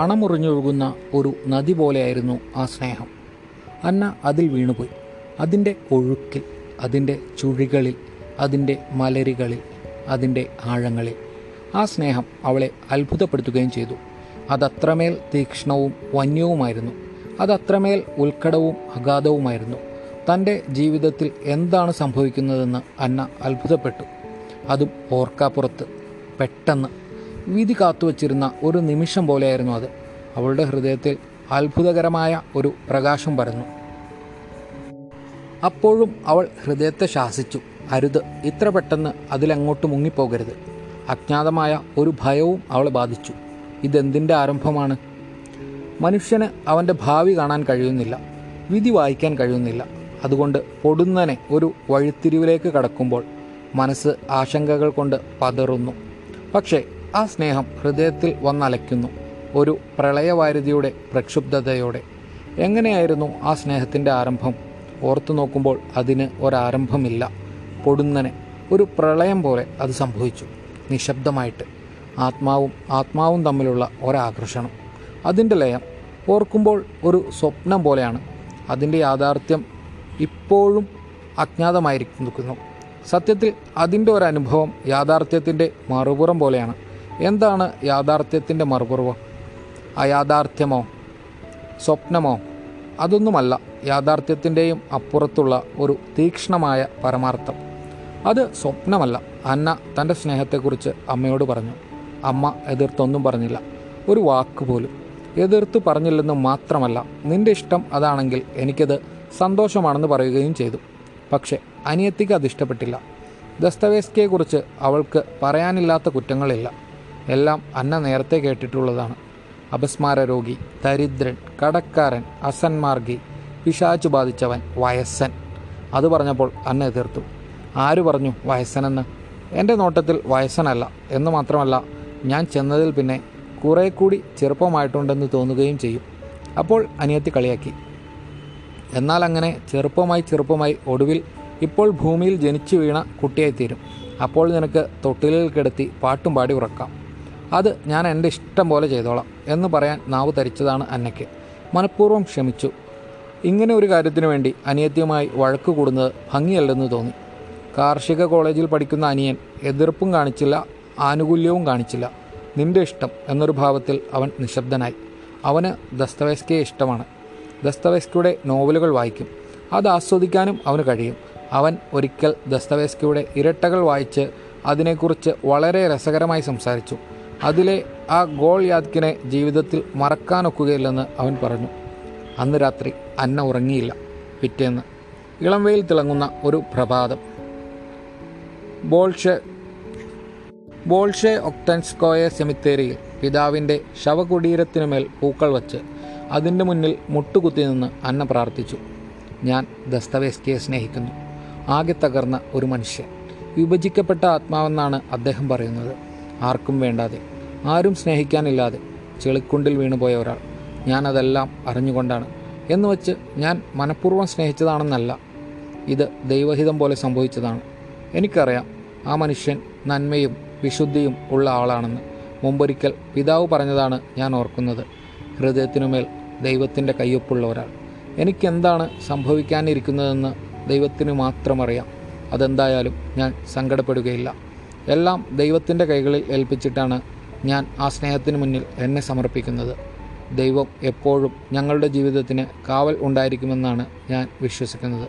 അണമുറിഞ്ഞൊഴുകുന്ന ഒരു നദി പോലെയായിരുന്നു ആ സ്നേഹം. അന്ന അതിൽ വീണുപോയി. അതിന്റെ ഒഴുക്കിൽ അതിന്റെ ചുഴികളിൽ അതിന്റെ മലരികളിൽ അതിന്റെ ആഴങ്ങളിൽ ആ സ്നേഹം അവളെ അത്ഭുതപ്പെടുത്തുകയും ചെയ്തു. അതത്രമേൽ തീക്ഷ്ണവും വന്യവുമായിരുന്നു. അതത്രമേൽ ഉത്കടവും അഗാധവുമായിരുന്നു. തന്റെ ജീവിതത്തിൽ എന്താണ് സംഭവിക്കുന്നതെന്ന് അന്ന അത്ഭുതപ്പെട്ടു. അതും ഓർക്കാപ്പുറത്ത് പെട്ടെന്ന് വിധി കാത്തുവച്ചിരുന്ന ഒരു നിമിഷം പോലെയായിരുന്നു അത്. അവളുടെ ഹൃദയത്തിൽ അത്ഭുതകരമായ ഒരു പ്രകാശം പരന്നു. അപ്പോഴും അവൾ ഹൃദയത്തെ ശാസിച്ചു. അരുത് ഇത്ര പെട്ടെന്ന് അതിലങ്ങോട്ട് മുങ്ങിപ്പോകരുത്. അജ്ഞാതമായ ഒരു ഭയവും അവളെ ബാധിച്ചു. ഇതെന്തിന്റെ ആരംഭമാണ്? മനുഷ്യന് അവന്റെ ഭാവി കാണാൻ കഴിയുന്നില്ല. വിധി വായിക്കാൻ കഴിയുന്നില്ല. അതുകൊണ്ട് പൊടുന്നനെ ഒരു വഴിത്തിരിവിലേക്ക് കടക്കുമ്പോൾ മനസ്സ് ആശങ്കകൾ കൊണ്ട് പതറുന്നു. പക്ഷേ ആ സ്നേഹം ഹൃദയത്തിൽ വന്നലയ്ക്കുന്നു. ഒരു പ്രളയവാരുതിയുടെ പ്രക്ഷുബ്ധതയോടെ. എങ്ങനെയായിരുന്നു ആ സ്നേഹത്തിന്റെ ആരംഭം? ഓർത്തു നോക്കുമ്പോൾ അതിന് ഒരാരംഭമില്ല. പൊടുന്നനെ. ഒരു പ്രളയം പോലെ അത് സംഭവിച്ചു. നിശബ്ദമായിട്ട്. ആത്മാവും ആത്മാവും തമ്മിലുള്ള ഒരാകർഷണം അതിന്റെ ലയം ഓർക്കുമ്പോൾ ഒരു സ്വപ്നം പോലെയാണ്. അതിന്റെ യാഥാർത്ഥ്യം ഇപ്പോഴും അജ്ഞാതമായിരിക്കുന്നു. സത്യത്തിൽ അതിന്റെ ഒരു അനുഭവം യാഥാർത്ഥ്യത്തിന്റെ മറുപുറം പോലെയാണ്. എന്താണ് യാഥാർത്ഥ്യത്തിന്റെ മറുപുറം യാഥാർത്ഥ്യമോ സ്വപ്നമോ അതൊന്നുമല്ല. യാഥാർത്ഥ്യത്തിന്റെയും അപ്പുറത്തുള്ള ഒരു തീക്ഷ്ണമായ പരമാർത്ഥം. അത് സ്വപ്നമല്ല. അന്ന തന്റെ സ്നേഹത്തെക്കുറിച്ച് അമ്മയോട് പറഞ്ഞു. അമ്മ എതിർത്തൊന്നും പറഞ്ഞില്ല. ഒരു വാക്ക് പോലും. എതിർത്ത് പറഞ്ഞില്ലെന്ന് മാത്രമല്ല നിന്റെ ഇഷ്ടം അതാണെങ്കിൽ എനിക്കത് സന്തോഷമാണെന്ന് പറയുകയും ചെയ്തു. പക്ഷേ അനിയത്തിക്ക് അത് ഇഷ്ടപ്പെട്ടില്ല. ദസ്തവേസ്കിയെക്കുറിച്ച് അവൾക്ക് പറയാനില്ലാത്ത കുറ്റങ്ങളില്ല. എല്ലാം അന്ന നേരത്തെ കേട്ടിട്ടുള്ളതാണ്. അപസ്മാര രോഗി ദരിദ്രൻ കടക്കാരൻ അസന്മാർഗി പിശാച്ചു ബാധിച്ചവൻ വയസ്സൻ. അത് പറഞ്ഞപ്പോൾ അന്ന എതിർത്തു. ആര് പറഞ്ഞു വയസ്സനെന്ന്? എന്റെ നോട്ടത്തിൽ വയസ്സനല്ല. എന്ന് മാത്രമല്ല ഞാൻ ചെന്നതിൽ പിന്നെ കുറേ കൂടി ചെറുപ്പമായിട്ടുണ്ടെന്ന് തോന്നുകയും ചെയ്യും. അപ്പോൾ അനിയത്തി കളിയാക്കി. എന്നാൽ അങ്ങനെ ചെറുപ്പമായി ചെറുപ്പമായി ഒടുവിൽ ഇപ്പോൾ ഭൂമിയിൽ ജനിച്ചു വീണ കുട്ടിയായിത്തീരും. അപ്പോൾ നിനക്ക് തൊട്ടിലിൽ കിടത്തി പാട്ടും പാടി ഉറക്കാം. അത് ഞാൻ എന്റെ ഇഷ്ടം പോലെ ചെയ്തോളാം എന്ന് പറയാൻ നാവ് ധരിച്ചതാണ് അന്നയ്ക്ക്. മനഃപൂർവം ക്ഷമിച്ചു. ഇങ്ങനെ ഒരു കാര്യത്തിനു വേണ്ടി അനിയത്തിയുമായി വഴക്ക് കൂടുന്നത് ഭംഗിയല്ലെന്ന് തോന്നി. കാർഷിക കോളേജിൽ പഠിക്കുന്ന അനിയൻ എതിർപ്പും കാണിച്ചില്ല ആനുകൂല്യവും കാണിച്ചില്ല. നിന്റെ ഇഷ്ടം എന്നൊരു ഭാവത്തിൽ അവൻ നിശബ്ദനായി. അവന് ദസ്തവേസ്കിയെ ഇഷ്ടമാണ്. ദസ്തവേസ്കിയുടെ നോവലുകൾ വായിക്കും. അത് ആസ്വദിക്കാനും അവന് കഴിയും. അവൻ ഒരിക്കൽ ദസ്തവേസ്കിയുടെ ഇരട്ടകൾ വായിച്ച് അതിനെക്കുറിച്ച് വളരെ രസകരമായി സംസാരിച്ചു. അതിലെ ആ ഗോൾ യാദ്കിനെ ജീവിതത്തിൽ മറക്കാനൊക്കുകയില്ലെന്ന് അവൻ പറഞ്ഞു. അന്ന് രാത്രി അന്ന ഉറങ്ങിയില്ല. പിറ്റേന്ന് ഇളം വെയിൽ തിളങ്ങുന്ന ഒരു പ്രഭാതം. ബോൾഷെ ബോൾഷെ ഒക്ടൻസ്കോയ സെമിത്തേരിയിൽ പിതാവിന്റെ ശവകുടീരത്തിനുമേൽ പൂക്കൾ വച്ച് അതിന്റെ മുന്നിൽ മുട്ടുകുത്തി നിന്ന് അന്ന പ്രാർത്ഥിച്ചു. ഞാൻ ദസ്തവേസ്കിയെ സ്നേഹിക്കുന്നു. ആകെ തകർന്ന ഒരു മനുഷ്യൻ. വിഭജിക്കപ്പെട്ട ആത്മാവെന്നാണ് അദ്ദേഹം പറയുന്നത്. ആർക്കും വേണ്ടാതെ ആരും സ്നേഹിക്കാനില്ലാതെ ചെളിക്കുണ്ടിൽ വീണുപോയ ഒരാൾ. ഞാനതെല്ലാം അറിഞ്ഞുകൊണ്ടാണ്. എന്ന് വച്ച് ഞാൻ മനഃപൂർവം സ്നേഹിച്ചതാണെന്നല്ല ഇത് ദൈവഹിതം പോലെ സംഭവിച്ചതാണ്. എനിക്കറിയാം ആ മനുഷ്യൻ നന്മയും വിശുദ്ധിയും ഉള്ള ആളാണെന്ന്. മുമ്പൊരിക്കൽ പിതാവ് പറഞ്ഞതാണ് ഞാൻ ഓർക്കുന്നത്. ഹൃദയത്തിനുമേൽ ദൈവത്തിന്റെ കയ്യൊപ്പുള്ള ഒരാൾ. എനിക്കെന്താണ് സംഭവിക്കാനിരിക്കുന്നതെന്ന് ദൈവത്തിന് മാത്രമറിയാം അതെന്തായാലും ഞാൻ സങ്കടപ്പെടുകയില്ല. എല്ലാം ദൈവത്തിന്റെ കൈകളിൽ ഏൽപ്പിച്ചിട്ടാണ് ഞാൻ ആ സ്നേഹത്തിന് മുന്നിൽ എന്നെ സമർപ്പിക്കുന്നത്. ദൈവം എപ്പോഴും ഞങ്ങളുടെ ജീവിതത്തിന് കാവൽ ഉണ്ടായിരിക്കുമെന്നാണ് ഞാൻ വിശ്വസിക്കുന്നത്.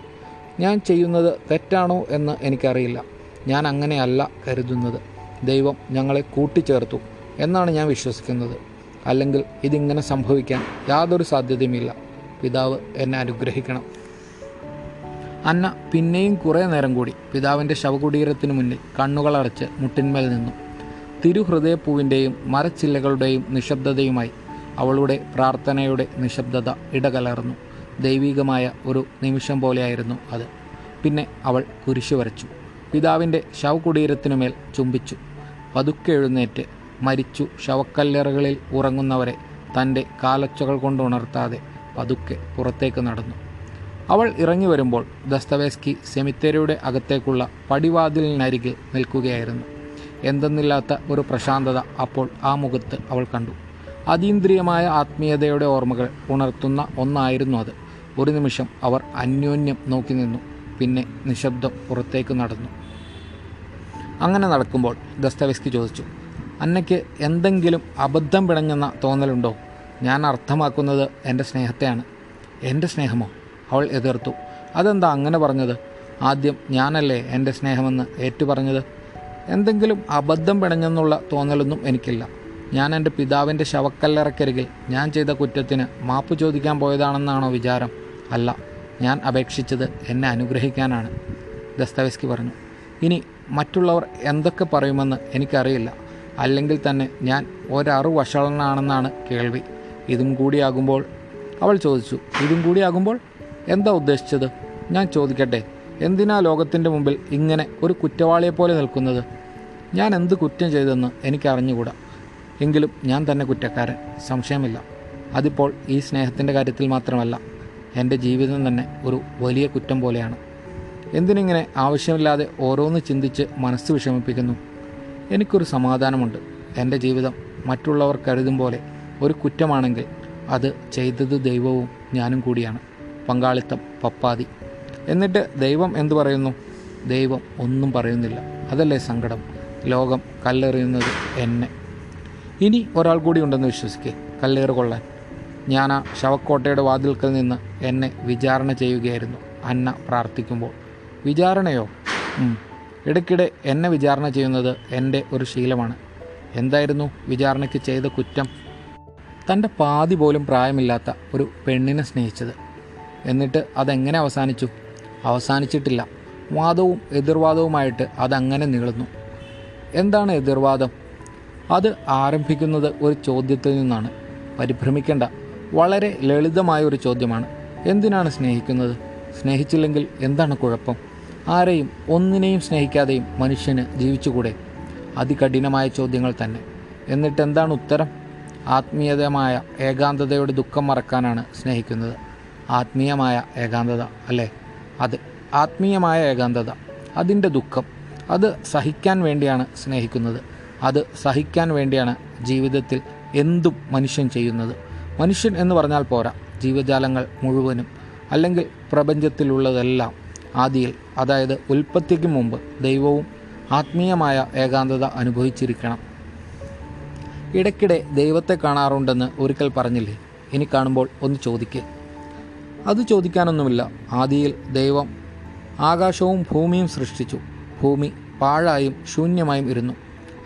ഞാൻ ചെയ്യുന്നത് തെറ്റാണോ എന്ന് എനിക്കറിയില്ല. ഞാൻ അങ്ങനെയല്ല കരുതുന്നത്. ദൈവം ഞങ്ങളെ കൂട്ടിച്ചേർത്തു എന്നാണ് ഞാൻ വിശ്വസിക്കുന്നത്. അല്ലെങ്കിൽ ഇതിങ്ങനെ സംഭവിക്കാൻ യാതൊരു സാധ്യതയുമില്ല. പിതാവ് എന്നെ അനുഗ്രഹിക്കണം. അന്ന പിന്നെയും കുറേ നേരം കൂടി പിതാവിന്റെ ശവകുടീരത്തിനു മുന്നിൽ കണ്ണുകളടച്ച് മുട്ടിന്മേൽ നിന്നു. തിരുഹൃദയപ്പൂവിന്റെയും മരച്ചില്ലകളുടെയും നിശബ്ദതയുമായി അവളുടെ പ്രാർത്ഥനയുടെ നിശബ്ദത ഇടകലർന്നു. ദൈവികമായ ഒരു നിമിഷം പോലെയായിരുന്നു അത്. പിന്നെ അവൾ കുരിശു വരച്ചു. പിതാവിന്റെ ശവകുടീരത്തിനുമേൽ ചുംബിച്ചു. പതുക്കെ എഴുന്നേറ്റ് മരിച്ചു ശവക്കല്ലറകളിൽ ഉറങ്ങുന്നവരെ തന്റെ കാലൊച്ചകൾ കൊണ്ട് ഉണർത്താതെ പതുക്കെ പുറത്തേക്ക് നടന്നു. അവൾ ഇറങ്ങി വരുമ്പോൾ ദസ്തവേസ്കി സെമിത്തേരിയുടെ അകത്തേക്കുള്ള പടിവാതിലിനരികിൽ നിൽക്കുകയായിരുന്നു. എന്തെന്നില്ലാത്ത ഒരു പ്രശാന്തത അപ്പോൾ ആ മുഖത്ത് അവൾ കണ്ടു. അതീന്ദ്രിയമായ ആത്മീയതയുടെ ഓർമ്മകൾ ഉണർത്തുന്ന ഒന്നായിരുന്നു അത്. ഒരു നിമിഷം അവർ അന്യോന്യം നോക്കി നിന്നു. പിന്നെ നിശബ്ദം പുറത്തേക്ക് നടന്നു. അങ്ങനെ നടക്കുമ്പോൾ ദസ്തവേസ്കി ചോദിച്ചു അന്നയ്ക്ക് എന്തെങ്കിലും അബദ്ധം പിണഞ്ഞെന്ന തോന്നലുണ്ടോ? ഞാൻ അർത്ഥമാക്കുന്നത് എന്റെ സ്നേഹത്തെയാണ്. എന്റെ സ്നേഹമോ? അവൾ എതിർത്തു. അതെന്താ അങ്ങനെ പറഞ്ഞത്? ആദ്യം ഞാനല്ലേ എന്റെ സ്നേഹമെന്ന് ഏറ്റു പറഞ്ഞത് എന്തെങ്കിലും അബദ്ധം പിണഞ്ഞെന്നുള്ള തോന്നലൊന്നും എനിക്കില്ല. ഞാൻ എന്റെ പിതാവിന്റെ ശവക്കല്ലറക്കരികിൽ ഞാൻ ചെയ്ത കുറ്റത്തിന് മാപ്പ് ചോദിക്കാൻ പോയതാണെന്നാണോ വിചാരം? അല്ല ഞാൻ അപേക്ഷിച്ചത് എന്നെ അനുഗ്രഹിക്കാനാണ് ദസ്തവസ്കി പറഞ്ഞു. ഇനി മറ്റുള്ളവർ എന്തൊക്കെ പറയുമെന്ന് എനിക്കറിയില്ല. അല്ലെങ്കിൽ തന്നെ ഞാൻ ഒരറു വഷളനാണെന്നാണ് കേൾവി. ഇതും കൂടിയാകുമ്പോൾ അവൾ ചോദിച്ചു. ഇതും കൂടിയാകുമ്പോൾ? എന്താ ഉദ്ദേശിച്ചത്? ഞാൻ ചോദിക്കട്ടെ എന്തിനാ ലോകത്തിന്റെ മുമ്പിൽ ഇങ്ങനെ ഒരു കുറ്റവാളിയെപ്പോലെ നിൽക്കുന്നത്? ഞാൻ എന്ത് കുറ്റം ചെയ്തെന്ന് എനിക്ക് അറിഞ്ഞുകൂടാ എങ്കിലും ഞാൻ തന്നെ കുറ്റക്കാരൻ സംശയമില്ല. അതിപ്പോൾ ഈ സ്നേഹത്തിന്റെ കാര്യത്തിൽ മാത്രമല്ല എന്റെ ജീവിതം തന്നെ ഒരു വലിയ കുറ്റം പോലെയാണ്. എന്തിനിങ്ങനെ ആവശ്യമില്ലാതെ ഓരോന്ന് ചിന്തിച്ച് മനസ്സ് വിഷമിപ്പിക്കുന്നു? എനിക്കൊരു സമാധാനമുണ്ട്. എന്റെ ജീവിതം മറ്റുള്ളവർ കരുതും പോലെ ഒരു കുറ്റമാണെങ്കിൽ അത് ചെയ്തത് ദൈവവും ഞാനും കൂടിയാണ്. പങ്കാളിത്തം പപ്പാതി. എന്നിട്ട് ദൈവം എന്തു പറയുന്നു? ദൈവം ഒന്നും പറയുന്നില്ല. അതല്ലേ സങ്കടം? ലോകം കല്ലെറിയുന്നത് എന്നെ. ഇനി ഒരാൾ കൂടി ഉണ്ടെന്ന് വിശ്വസിക്കേ. കല്ലേറ് കൊള്ളാൻ. ഞാൻ ആ ശവക്കോട്ടയുടെ വാതിൽക്കൽ നിന്ന് എന്നെ വിചാരണ ചെയ്യുകയായിരുന്നു. അന്ന പ്രാർത്ഥിക്കുമ്പോൾ. വിചാരണയോ. ഇടയ്ക്കിടെ എന്നെ വിചാരണ ചെയ്യുന്നത് എന്റെ ഒരു ശീലമാണ്. എന്തായിരുന്നു വിചാരണയ്ക്ക് ചെയ്ത കുറ്റം? തന്റെ പാതി പോലും പ്രായമില്ലാത്ത ഒരു പെണ്ണിനെ സ്നേഹിച്ചത്. എന്നിട്ട് അതെങ്ങനെ അവസാനിച്ചു? അവസാനിച്ചിട്ടില്ല. വാദവും എതിർവാദവുമായിട്ട് അതങ്ങനെ നീളുന്നു. എന്താണ് എതിർവാദം? അത് ആരംഭിക്കുന്നത് ഒരു ചോദ്യത്തിൽ നിന്നാണ്. പരിഭ്രമിക്കേണ്ട. വളരെ ലളിതമായ ഒരു ചോദ്യമാണ്. എന്തിനാണ് സ്നേഹിക്കുന്നത്? സ്നേഹിച്ചില്ലെങ്കിൽ എന്താണ് കുഴപ്പം? ആരെയും ഒന്നിനെയും സ്നേഹിക്കാതെയും മനുഷ്യന് ജീവിച്ചുകൂടെ? അതികഠിനമായ ചോദ്യങ്ങൾ തന്നെ. എന്നിട്ട് എന്താണ് ഉത്തരം? ആത്മീയതമായ ഏകാന്തതയുടെ ദുഃഖം മറക്കാനാണ് സ്നേഹിക്കുന്നത്. ആത്മീയമായ ഏകാന്തത അല്ലേ? അത് ആത്മീയമായ ഏകാന്തത അതിന്റെ ദുഃഖം അത് സഹിക്കാൻ വേണ്ടിയാണ് സ്നേഹിക്കുന്നത്. അത് സഹിക്കാൻ വേണ്ടിയാണ് ജീവിതത്തിൽ എന്തും മനുഷ്യൻ ചെയ്യുന്നത്. മനുഷ്യൻ എന്ന് പറഞ്ഞാൽ പോരാ ജീവജാലങ്ങൾ മുഴുവനും അല്ലെങ്കിൽ പ്രപഞ്ചത്തിലുള്ളതെല്ലാം ആദിയിൽ അതായത് ഉൽപ്പത്തിക്ക് മുമ്പ് ദൈവവും ആത്മീയമായ ഏകാന്തത അനുഭവിച്ചിരിക്കണം. ഇടയ്ക്കിടെ ദൈവത്തെ കാണാറുണ്ടെന്ന് ഒരിക്കൽ പറഞ്ഞില്ലേ? ഇനി കാണുമ്പോൾ ഒന്ന് ചോദിക്കേ. അത് ചോദിക്കാനൊന്നുമില്ല. ആദിയിൽ ദൈവം ആകാശവും ഭൂമിയും സൃഷ്ടിച്ചു. ഭൂമി പാഴായും ശൂന്യമായും ഇരുന്നു.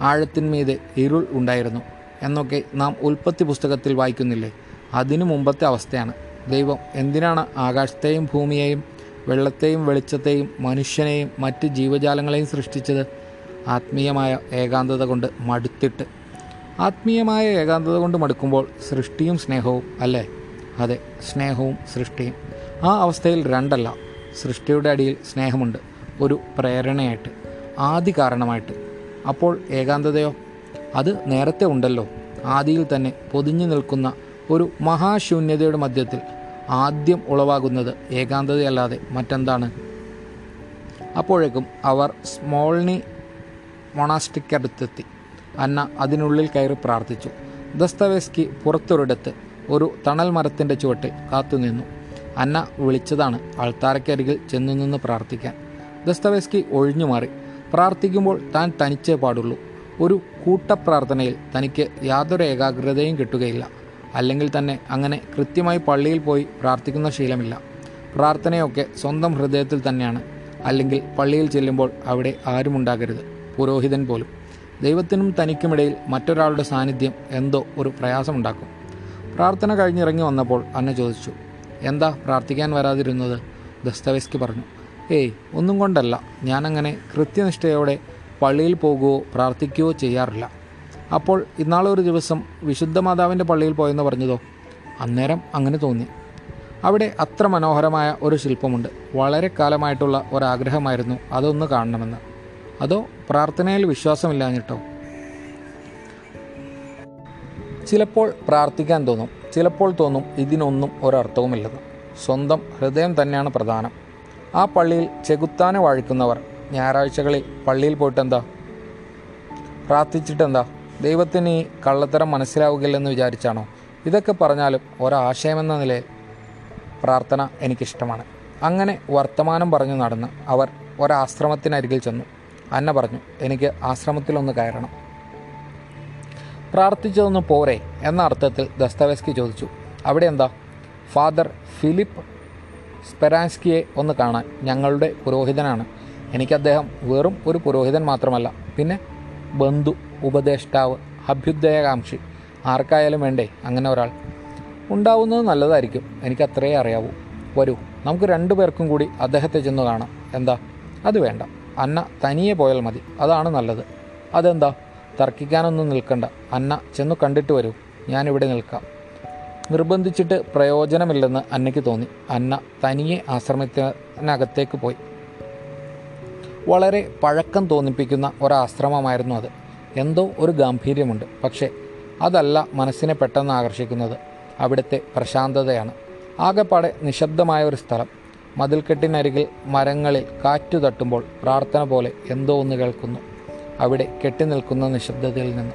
ആഴത്തിന്മീതെ ഇരുൾ ഉണ്ടായിരുന്നു. എന്നൊക്കെ നാം ഉൽപ്പത്തി പുസ്തകത്തിൽ വായിക്കുന്നില്ലേ? അതിനു മുമ്പത്തെ അവസ്ഥയാണ്. ദൈവം എന്തിനാണ് ആകാശത്തെയും ഭൂമിയെയും വെള്ളത്തെയും വെളിച്ചത്തെയും മനുഷ്യനെയും മറ്റ് ജീവജാലങ്ങളെയും സൃഷ്ടിച്ചത്? ആത്മീയമായ ഏകാന്തത കൊണ്ട് മടുത്തിട്ട്. ആത്മീയമായ ഏകാന്തത കൊണ്ട് മടുക്കുമ്പോൾ സൃഷ്ടിയും സ്നേഹവും അല്ലേ? അതെ സ്നേഹവും സൃഷ്ടിയും. ആ അവസ്ഥയിൽ രണ്ടല്ല സൃഷ്ടിയുടെ അടിയിൽ സ്നേഹമുണ്ട് ഒരു പ്രേരണയായിട്ട് ആദി കാരണമായിട്ട്. അപ്പോൾ ഏകാന്തതയോ? അത് നേരത്തെ ഉണ്ടല്ലോ ആദിയിൽ തന്നെ പൊതിഞ്ഞു നിൽക്കുന്ന ഒരു മഹാശൂന്യതയുടെ മധ്യത്തിൽ ആദ്യം ഉളവാകുന്നത് ഏകാന്തതയല്ലാതെ മറ്റെന്താണ്? അപ്പോഴേക്കും അവർ സ്മോൾണി മൊണാസ്റ്റിക്കടുത്തെത്തി. അന്ന അതിനുള്ളിൽ കയറി പ്രാർത്ഥിച്ചു. ദസ്തവേസ്കി പുറത്തൊരിടത്ത് ഒരു തണൽ മരത്തിന്റെ ചുവട്ടിൽ കാത്തുനിന്നു അന്ന വിളിച്ചതാണ് അൾത്താരക്കരികിൽ ചെന്നു നിന്ന് പ്രാർത്ഥിക്കാൻ. ദസ്തവേസ്കി ഒഴിഞ്ഞു മാറി. പ്രാർത്ഥിക്കുമ്പോൾ താൻ തനിച്ചേ പാടുള്ളൂ. ഒരു കൂട്ടപ്രാർത്ഥനയിൽ തനിക്ക് യാതൊരു ഏകാഗ്രതയും കിട്ടുകയില്ല. അല്ലെങ്കിൽ തന്നെ അങ്ങനെ കൃത്യമായി പള്ളിയിൽ പോയി പ്രാർത്ഥിക്കുന്ന ശീലമില്ല. പ്രാർത്ഥനയൊക്കെ സ്വന്തം ഹൃദയത്തിൽ തന്നെയാണ്. അല്ലെങ്കിൽ പള്ളിയിൽ ചെല്ലുമ്പോൾ അവിടെ ആരുമുണ്ടാകരുത്. പുരോഹിതൻ പോലും. ദൈവത്തിനും തനിക്കുമിടയിൽ മറ്റൊരാളുടെ സാന്നിധ്യം എന്തോ ഒരു പ്രയാസമുണ്ടാക്കും. പ്രാർത്ഥന കഴിഞ്ഞിറങ്ങി വന്നപ്പോൾ അന്ന ചോദിച്ചു എന്താ പ്രാർത്ഥിക്കാൻ വരാതിരുന്നത്? ദസ്തവേസ്കി പറഞ്ഞു ഏയ് ഒന്നും കൊണ്ടല്ല. ഞാനങ്ങനെ കൃത്യനിഷ്ഠയോടെ പള്ളിയിൽ പോകുകയോ പ്രാർത്ഥിക്കുകയോ ചെയ്യാറില്ല. അപ്പോൾ ഇന്നാളൊരു ദിവസം വിശുദ്ധ മാതാവിന്റെ പള്ളിയിൽ പോയെന്ന് പറഞ്ഞതോ? അന്നേരം അങ്ങനെ തോന്നി. അവിടെ അത്ര മനോഹരമായ ഒരു ശില്പമുണ്ട്. വളരെ കാലമായിട്ടുള്ള ഒരാഗ്രഹമായിരുന്നു അതൊന്ന് കാണണമെന്ന്. അതോ പ്രാർത്ഥനയിൽ വിശ്വാസമില്ലാഞ്ഞിട്ടോ? ചിലപ്പോൾ പ്രാർത്ഥിക്കാൻ തോന്നും ചിലപ്പോൾ തോന്നും ഇതിനൊന്നും ഒരർത്ഥവുമില്ലെന്ന്. സ്വന്തം ഹൃദയം തന്നെയാണ് പ്രധാനം. ആ പള്ളിയിൽ ചെകുത്താനെ വാഴിക്കുന്നവർ ഞായറാഴ്ചകളിൽ പള്ളിയിൽ പോയിട്ടെന്താ? പ്രാർത്ഥിച്ചിട്ടെന്താ? ദൈവത്തിന് ഈ കള്ളത്തരം മനസ്സിലാവുകയില്ലെന്ന് വിചാരിച്ചാണോ? ഇതൊക്കെ പറഞ്ഞാലും ഒരാശയമെന്ന നിലയിൽ പ്രാർത്ഥന എനിക്കിഷ്ടമാണ്. അങ്ങനെ വർത്തമാനം പറഞ്ഞു നടന്ന് അവർ ഒരാശ്രമത്തിനരികിൽ ചെന്നു. അന്ന പറഞ്ഞു എനിക്ക് ആശ്രമത്തിലൊന്ന് കയറണം. പ്രാർത്ഥിച്ചതൊന്ന് പോരെ എന്ന അർത്ഥത്തിൽ ദസ്തവേസ്കി ചോദിച്ചു. അവിടെ എന്താ? ഫാദർ ഫിലിപ്പ് സ്പെരാൻസ്കിയെ ഒന്ന് കാണാൻ ഞങ്ങളുടെ പുരോഹിതനാണ്. എനിക്ക് അദ്ദേഹം വെറും ഒരു പുരോഹിതൻ മാത്രമല്ല. പിന്നെ ബന്ധു ഉപദേഷ്ടാവ് അഭ്യുദയകാംക്ഷി ആർക്കായാലും വേണ്ടേ അങ്ങനെ ഒരാൾ? ഉണ്ടാവുന്നത് നല്ലതായിരിക്കും. എനിക്ക് അത്രേ അറിയാവൂ. വരൂ നമുക്ക് രണ്ടു പേർക്കും കൂടി അദ്ദേഹത്തെ ചെന്ന് കാണാം. എന്താ? അത് വേണ്ട. അന്ന തനിയെ പോയാൽ മതി. അതാണ് നല്ലത്. അതെന്താ? തർക്കിക്കാനൊന്നും നിൽക്കണ്ട. അന്ന ചെന്നു കണ്ടിട്ട് വരൂ. ഞാനിവിടെ നിൽക്കാം. നിർബന്ധിച്ചിട്ട് പ്രയോജനമില്ലെന്ന് അന്നയ്ക്ക് തോന്നി. അന്ന തനിയെ ആശ്രമത്തിനകത്തേക്ക് പോയി. വളരെ പഴക്കം തോന്നിപ്പിക്കുന്ന ഒരാശ്രമമായിരുന്നു അത്. എന്തോ ഒരു ഗാംഭീര്യമുണ്ട്. പക്ഷേ അതല്ല മനസ്സിനെ പെട്ടെന്ന് ആകർഷിക്കുന്നത്. അവിടുത്തെ പ്രശാന്തതയാണ്. ആകെപ്പാടെ നിശബ്ദമായ ഒരു സ്ഥലം. മതിൽക്കെട്ടിനരികിൽ മരങ്ങളിൽ കാറ്റു തട്ടുമ്പോൾ പ്രാർത്ഥന പോലെ എന്തോ ഒന്ന് കേൾക്കുന്നു. അവിടെ കെട്ടിനിൽക്കുന്ന നിശബ്ദതയിൽ നിന്ന്.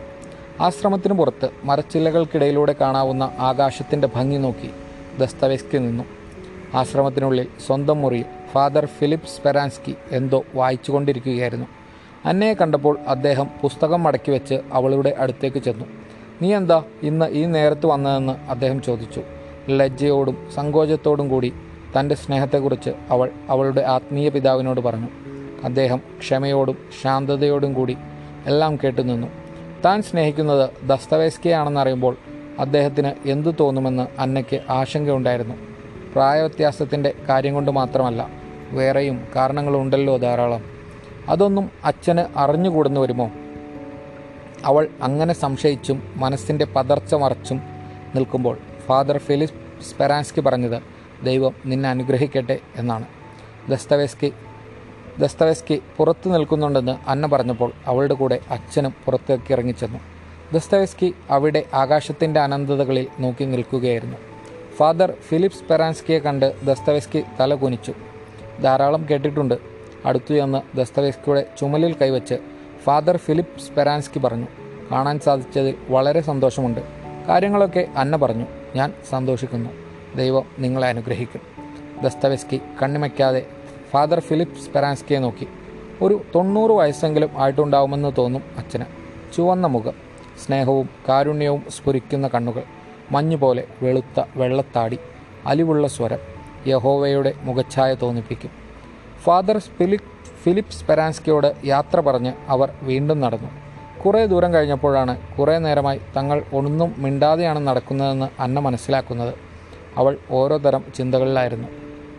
ആശ്രമത്തിന് പുറത്ത് മരച്ചില്ലകൾക്കിടയിലൂടെ കാണാവുന്ന ആകാശത്തിന്റെ ഭംഗി നോക്കി ദസ്തവേസ്കി നിന്നു. ആശ്രമത്തിനുള്ളിൽ സ്വന്തം മുറിയിൽ ഫാദർ ഫിലിപ്പ് സ്പെറാൻസ്കി എന്തോ വായിച്ചുകൊണ്ടിരിക്കുകയായിരുന്നു. അന്നയെ കണ്ടപ്പോൾ അദ്ദേഹം പുസ്തകം മടക്കി വെച്ച് അവളുടെ അടുത്തേക്ക് ചെന്നു. നീ എന്താ ഇന്ന് ഈ നേരത്ത് വന്നതെന്ന്? അദ്ദേഹം ചോദിച്ചു. ലജ്ജയോടും സങ്കോചത്തോടും കൂടി തന്റെ സ്നേഹത്തെക്കുറിച്ച് അവൾ അവളുടെ ആത്മീയ പിതാവിനോട് പറഞ്ഞു. അദ്ദേഹം ക്ഷമയോടും ശാന്തതയോടും കൂടി എല്ലാം കേട്ടുനിന്നു താൻ സ്നേഹിക്കുന്നത് ദസ്തവേസ്കിയാണെന്നറിയുമ്പോൾ അദ്ദേഹത്തിന് എന്തു തോന്നുമെന്ന് അന്നയ്ക്ക് ആശങ്കയുണ്ടായിരുന്നു. പ്രായവ്യത്യാസത്തിന്റെ കാര്യം കൊണ്ട് മാത്രമല്ല വേറെയും കാരണങ്ങളുണ്ടല്ലോ ധാരാളം. അതൊന്നും അച്ഛന് അറിഞ്ഞുകൂടുന്നു വരുമോ അവൾ അങ്ങനെ സംശയിച്ചും മനസ്സിന്റെ പതർച്ച മറച്ചും നിൽക്കുമ്പോൾ ഫാദർ ഫിലിപ്പ് സ്പെറാൻസ്കി പറഞ്ഞത് ദൈവം നിന്നെ അനുഗ്രഹിക്കട്ടെ എന്നാണ്. ദസ്തവേസ്കി ദസ്തവേസ്കി പുറത്തു നിൽക്കുന്നുണ്ടെന്ന് അന്ന പറഞ്ഞപ്പോൾ അവളുടെ കൂടെ അച്ഛനും പുറത്തേക്ക് ഇറങ്ങിച്ചെന്നു. ദസ്തവേസ്കി അവിടെ ആകാശത്തിന്റെ അനന്തതകളിൽ നോക്കി നിൽക്കുകയായിരുന്നു. ഫാദർ ഫിലിപ്സ് പെറാൻസ്കിയെ കണ്ട് ദസ്തവേസ്കി തല കുനിച്ചു. ധാരാളം കേട്ടിട്ടുണ്ട്. അടുത്തു ചെന്ന് ദസ്തവേസ്കിയുടെ ചുമലിൽ കൈവച്ച് ഫാദർ ഫിലിപ്സ് പെറാൻസ്കി പറഞ്ഞു കാണാൻ സാധിച്ചതിൽ വളരെ സന്തോഷമുണ്ട്. കാര്യങ്ങളൊക്കെ അന്ന പറഞ്ഞു ഞാൻ സന്തോഷിക്കുന്നു. ദൈവം നിങ്ങളെ അനുഗ്രഹിക്കും. ദസ്തവേസ്കി കണ്ണിമയ്ക്കാതെ ഫാദർ ഫിലിപ്പ് സ്പെറാൻസ്കിയെ നോക്കി. ഒരു തൊണ്ണൂറ് വയസ്സെങ്കിലും ആയിട്ടുണ്ടാവുമെന്ന് തോന്നും അച്ഛന്. ചുവന്ന മുഖം സ്നേഹവും കാരുണ്യവും സ്ഫുരിക്കുന്ന കണ്ണുകൾ മഞ്ഞുപോലെ വെളുത്ത വെള്ളത്താടി അലിവുള്ള സ്വരം യഹോവയുടെ മുഖച്ഛായ തോന്നിപ്പിക്കും. ഫാദർ ഫിലിപ്പ് ഫിലിപ്പ് സ്പെറാൻസ്കിയോട് യാത്ര പറഞ്ഞ് അവർ വീണ്ടും നടന്നു. കുറേ ദൂരം കഴിഞ്ഞപ്പോഴാണ് കുറേ നേരമായി തങ്ങൾ ഒന്നും മിണ്ടാതെയാണ് നടക്കുന്നതെന്ന് അന്ന മനസ്സിലാക്കുന്നത്. അവൾ ഓരോ തരം ചിന്തകളിലായിരുന്നു.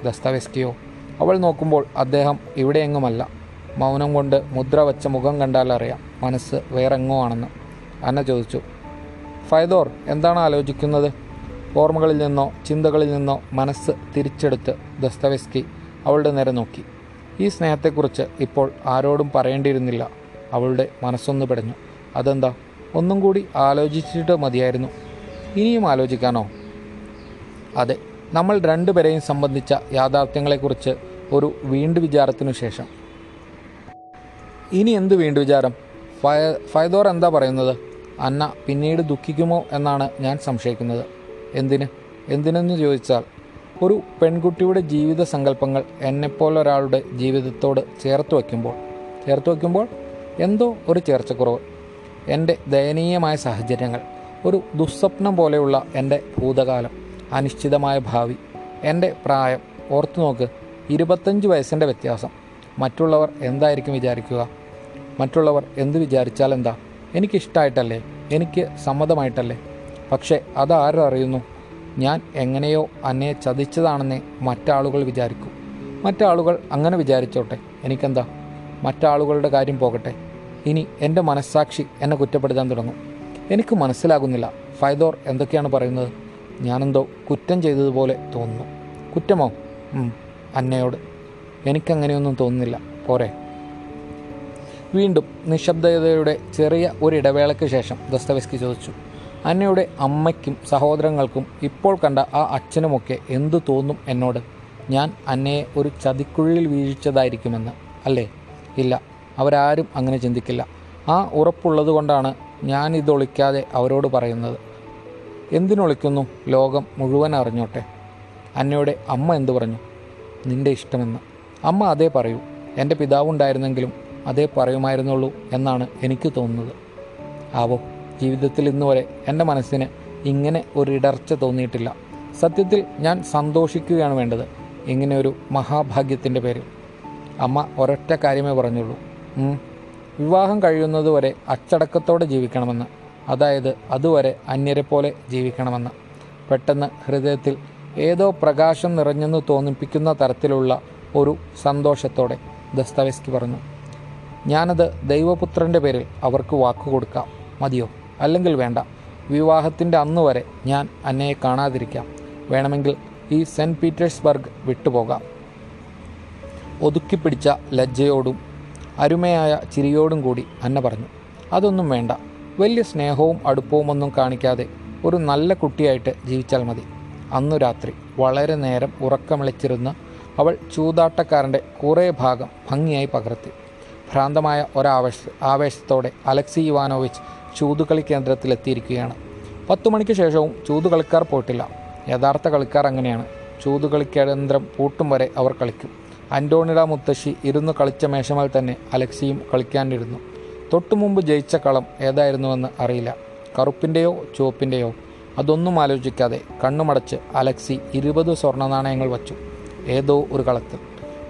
ദസ്തവേസ്കിയോ അവൾ നോക്കുമ്പോൾ അദ്ദേഹം ഇവിടെയെങ്ങുമല്ല. മൗനം കൊണ്ട് മുദ്ര വച്ച മുഖം കണ്ടാൽ അറിയാം മനസ്സ് വേറെങ്ങോ ആണെന്ന്. അന്ന ചോദിച്ചു ഫൈദോർ എന്താണ് ആലോചിക്കുന്നത്? ഓർമ്മകളിൽ നിന്നോ ചിന്തകളിൽ നിന്നോ മനസ്സ് തിരിച്ചെടുത്ത് ദസ്തവെസ്കി അവളുടെ നേരെ നോക്കി. ഈ സ്നേഹത്തെക്കുറിച്ച് ഇപ്പോൾ ആരോടും പറയേണ്ടിയിരുന്നില്ല. അവളുടെ മനസ്സൊന്ന് പിടഞ്ഞു. അതെന്താ? ഒന്നും കൂടി ആലോചിച്ചിട്ട് മതിയായിരുന്നു. ഇനിയും ആലോചിക്കാനോ? അതെ നമ്മൾ രണ്ടുപേരെയും സംബന്ധിച്ച യാഥാർത്ഥ്യങ്ങളെക്കുറിച്ച് ഒരു വീണ്ടു വിചാരത്തിനു ശേഷം. ഇനി എന്ത് വീണ്ടു വിചാരം? ഫയ ഫയദോർ എന്താ പറയുന്നത്? അന്ന പിന്നീട് ദുഃഖിക്കുമോ എന്നാണ് ഞാൻ സംശയിക്കുന്നത്. എന്തിന്? എന്തിനെന്ന് ചോദിച്ചാൽ ഒരു പെൺകുട്ടിയുടെ ജീവിത സങ്കല്പങ്ങൾ എന്നെപ്പോലൊരാളുടെ ജീവിതത്തോട് ചേർത്ത് വയ്ക്കുമ്പോൾ. ചേർത്ത് വയ്ക്കുമ്പോൾ എന്തോ ഒരു ചേർച്ചക്കുറവ്. എന്റെ ദയനീയമായ സാഹചര്യങ്ങൾ ഒരു ദുസ്വപ്നം പോലെയുള്ള എന്റെ ഭൂതകാലം അനിശ്ചിതമായ ഭാവി എന്റെ പ്രായം ഓർത്തു നോക്ക് ഇരുപത്തഞ്ച് വയസ്സിന്റെ വ്യത്യാസം. മറ്റുള്ളവർ എന്തായിരിക്കും വിചാരിക്കുക? മറ്റുള്ളവർ എന്ത് വിചാരിച്ചാൽ എന്താ? എനിക്കിഷ്ടമായിട്ടല്ലേ എനിക്ക് സമ്മതമായിട്ടല്ലേ? പക്ഷേ അതാരും അറിയുന്നു. ഞാൻ എങ്ങനെയോ അന്നെ ചതിച്ചതാണെന്നേ മറ്റാളുകൾ വിചാരിക്കും. മറ്റാളുകൾ അങ്ങനെ വിചാരിച്ചോട്ടെ. എനിക്കെന്താ? മറ്റാളുകളുടെ കാര്യം പോകട്ടെ. ഇനി എന്റെ മനസ്സാക്ഷി എന്നെ കുറ്റപ്പെടുത്താൻ തുടങ്ങും. എനിക്ക് മനസ്സിലാകുന്നില്ല. ഫൈദോർ എന്തൊക്കെയാണ് പറയുന്നത്? ഞാനെന്തോ കുറ്റം ചെയ്തതുപോലെ തോന്നുന്നു. കുറ്റമോ? അന്നയോട്. എനിക്കങ്ങനെയൊന്നും തോന്നുന്നില്ല. പോരെ. വീണ്ടും നിശബ്ദതയുടെ ചെറിയ ഒരിടവേളയ്ക്ക് ശേഷം ദസ്തവസ്കി ചോദിച്ചു അന്നയുടെ അമ്മയ്ക്കും സഹോദരങ്ങൾക്കും ഇപ്പോൾ കണ്ട ആ അച്ഛനുമൊക്കെ എന്തു തോന്നും എന്നോട്? ഞാൻ അന്നയെ ഒരു ചതിക്കുഴിയിൽ വീഴ്ചതായിരിക്കുമെന്ന് അല്ലേ? ഇല്ല. അവരാരും അങ്ങനെ ചിന്തിക്കില്ല. ആ ഉറപ്പുള്ളത് കൊണ്ടാണ് ഞാൻ ഇതൊളിക്കാതെ അവരോട് പറയുന്നത്. എന്തിനൊളിക്കുന്നു? ലോകം മുഴുവൻ അറിഞ്ഞോട്ടെ. അന്നയുടെ അമ്മ എന്തു പറഞ്ഞു? നിന്റെ ഇഷ്ടമെന്ന്. അമ്മ അതേ പറയൂ. എന്റെ പിതാവുണ്ടായിരുന്നെങ്കിലും അതേ പറയുമായിരുന്നുള്ളൂ എന്നാണ് എനിക്ക് തോന്നുന്നത്. ആവോ ജീവിതത്തിൽ ഇന്ന് വരെ എന്റെ മനസ്സിന് ഇങ്ങനെ ഒരു ഇടർച്ച തോന്നിയിട്ടില്ല. സത്യത്തിൽ ഞാൻ സന്തോഷിക്കുകയാണ് വേണ്ടത്. ഇങ്ങനെ ഒരു മഹാഭാഗ്യത്തിന്റെ പേരിൽ. അമ്മ ഒരൊറ്റ കാര്യമേ പറഞ്ഞുള്ളൂ. വിവാഹം കഴിയുന്നതുവരെ അച്ചടക്കത്തോടെ ജീവിക്കണമെന്ന്. അതായത് അതുവരെ അന്യരെ പോലെ ജീവിക്കണമെന്ന്. പെട്ടെന്ന് ഹൃദയത്തിൽ ഏതോ പ്രകാശം നിറഞ്ഞെന്ന് തോന്നിപ്പിക്കുന്ന തരത്തിലുള്ള ഒരു സന്തോഷത്തോടെ ദസ്തവേസ്കി പറഞ്ഞു ഞാനത് ദൈവപുത്രന്റെ പേരിൽ അവർക്ക് വാക്കു കൊടുക്കാം. മതിയോ? അല്ലെങ്കിൽ വേണ്ട. വിവാഹത്തിന്റെ അന്ന് വരെ ഞാൻ അന്നയെ കാണാതിരിക്കാം. വേണമെങ്കിൽ ഈ സെന്റ് പീറ്റേഴ്സ്ബർഗ് വിട്ടുപോകാം. ഒതുക്കിപ്പിടിച്ച ലജ്ജയോടും അരുമയായ ചിരിയോടും കൂടി അന്ന പറഞ്ഞു അതൊന്നും വേണ്ട. വലിയ സ്നേഹവും അടുപ്പവും ഒന്നും കാണിക്കാതെ ഒരു നല്ല കുട്ടിയായിട്ട് ജീവിച്ചാൽ മതി. അന്നു രാത്രി വളരെ നേരം ഉറക്കമിളിച്ചിരുന്ന അവൾ ചൂതാട്ടക്കാരന്റെ കുറേ ഭാഗം ഭംഗിയായി പകർത്തി. ഭ്രാന്തമായ ഒരാവേശ ആവേശത്തോടെ അലക്സി ഇവാനോവിച്ച് ചൂതുകളി കേന്ദ്രത്തിലെത്തിയിരിക്കുകയാണ്. പത്തു മണിക്ക് ശേഷവും ചൂതുകളിക്കാർ പോയിട്ടില്ല. യഥാർത്ഥ കളിക്കാർ അങ്ങനെയാണ്. ചൂതുകളി കേന്ദ്രം പൂട്ടും വരെ അവർ കളിക്കും. അന്റോണിഡ മുത്തശ്ശി ഇരുന്ന് കളിച്ച മേശമേൽ തന്നെ അലക്സിയും കളിക്കാനിരുന്നു. തൊട്ടുമുമ്പ് ജയിച്ച കളം ഏതായിരുന്നുവെന്ന് അറിയില്ല. കറുപ്പിന്റെയോ ചുവപ്പിന്റെയോ അതൊന്നും ആലോചിക്കാതെ കണ്ണുമടച്ച് അലക്സി ഇരുപത് സ്വർണ നാണയങ്ങൾ വച്ചു. ഏതോ ഒരു കളത്തിൽ.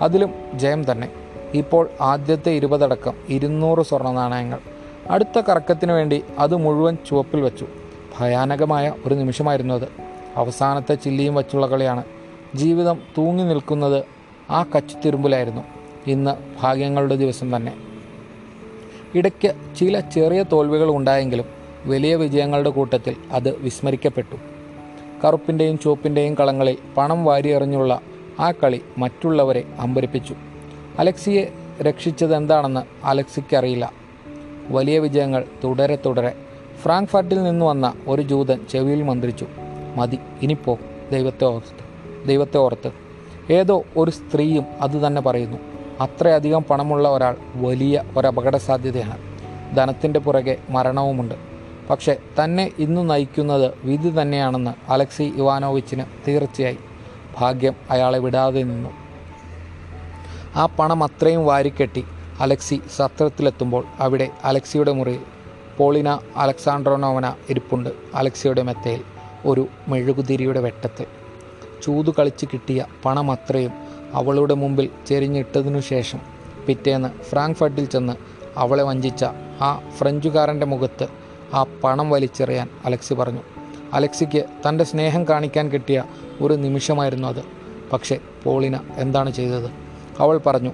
അതിലും ജയം തന്നെ. ഇപ്പോൾ ആദ്യത്തെ ഇരുപതടക്കം ഇരുന്നൂറ് സ്വർണ നാണയങ്ങൾ അടുത്ത കറക്കത്തിനു വേണ്ടി അത് മുഴുവൻ ചുവപ്പിൽ വെച്ചു. ഭയാനകമായ ഒരു നിമിഷമായിരുന്നു അത്. അവസാനത്തെ ചില്ലിയും വച്ചുള്ള കളിയാണ്. ജീവിതം തൂങ്ങി നിൽക്കുന്നത് ആ കച്ചിത്തിരുമ്പിലായിരുന്നു. ഇന്ന് ഭാഗ്യങ്ങളുടെ ദിവസം തന്നെ. ഇടയ്ക്ക് ചില ചെറിയ തോൽവികൾ ഉണ്ടായെങ്കിലും വലിയ വിജയങ്ങളുടെ കൂട്ടത്തിൽ അത് വിസ്മരിക്കപ്പെട്ടു. കറുപ്പിന്റെയും ചുവപ്പിന്റെയും കളങ്ങളിൽ പണം വാരിയെറിഞ്ഞുള്ള ആ കളി മറ്റുള്ളവരെ അമ്പരിപ്പിച്ചു. അലക്സിയെ രക്ഷിച്ചത് എന്താണെന്ന് അലക്സിക്കറിയില്ല. വലിയ വിജയങ്ങൾ തുടരെ തുടരെ ഫ്രാങ്ക്ഫർട്ടിൽ നിന്ന് വന്ന ഒരു ജൂതൻ ചെവിയിൽ മന്ത്രിച്ചു. മതി ഇനിപ്പോ ദൈവത്തെ ഓർത്ത് ദൈവത്തെ ഓർത്ത്. ഏതോ ഒരു സ്ത്രീയും അത് തന്നെ പറയുന്നു. അത്രയധികം പണമുള്ള ഒരാൾ വലിയ ഒരപകട സാധ്യതയാണ് ധനത്തിന്റെ പുറകെ മരണവുമുണ്ട്. പക്ഷേ തന്നെ ഇന്ന് നയിക്കുന്നത് വിധി തന്നെയാണെന്ന് അലക്സി ഇവാനോവിച്ചിന് തീർച്ചയായി ഭാഗ്യം അയാളെ വിടാതെ നിന്നു. ആ പണം അത്രയും വാരിക്കെട്ടി അലക്സി സത്രത്തിലെത്തുമ്പോൾ അവിടെ അലക്സിയുടെ മുറി പോളിന അലക്സാണ്ട്രോനോവന ഇരിപ്പുണ്ട് അലക്സിയുടെ മെത്തയിൽ ഒരു മെഴുകുതിരിയുടെ വെട്ടത്തിൽ ചൂതു കളിച്ച് കിട്ടിയ പണം അത്രയും അവളുടെ മുമ്പിൽ ചെരിഞ്ഞിട്ടതിനു ശേഷം പിറ്റേന്ന് ഫ്രാങ്ക്ഫർട്ടിൽ ചെന്ന് അവളെ വഞ്ചിച്ച ആ ഫ്രഞ്ചുകാരന്റെ മുഖത്ത് ആ പണം വലിച്ചെറിയാൻ അലക്സി പറഞ്ഞു. അലക്സിക്ക് തന്റെ സ്നേഹം കാണിക്കാൻ കിട്ടിയ ഒരു നിമിഷമായിരുന്നു അത്. പക്ഷേ പോളിന എന്താണ് ചെയ്തത്? അവൾ പറഞ്ഞു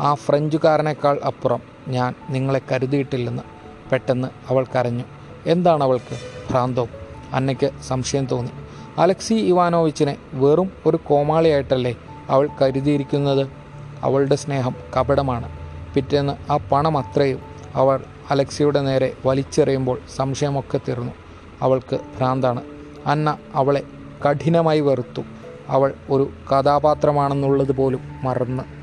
ആ ഫ്രഞ്ചുകാരനേക്കാൾ അപ്പുറം ഞാൻ നിങ്ങളെ കരുതിയിട്ടില്ലെന്ന്. പെട്ടെന്ന് അവൾ കരഞ്ഞു. എന്താണ് അവൾക്ക്? ഭ്രാന്തോ അന്നയ്ക്ക് സംശയം തോന്നി. അലക്സി ഇവാനോവിച്ചിനെ വെറും ഒരു കോമാളിയായിട്ടല്ലേ അവൾ കരുതിയിരിക്കുന്നത്? അവളുടെ സ്നേഹം കപടമാണ്. പിറ്റേന്ന് ആ പണം അത്രയും അവൾ അലക്സിയുടെ നേരെ വലിച്ചെറിയുമ്പോൾ സംശയമൊക്കെ തീർന്നു. അവൾക്ക് ഭ്രാന്താണ്. അന്ന അവളെ കഠിനമായി വെറുത്തു. അവൾ ഒരു കഥാപാത്രമാണെന്നുള്ളത് പോലും മറന്ന്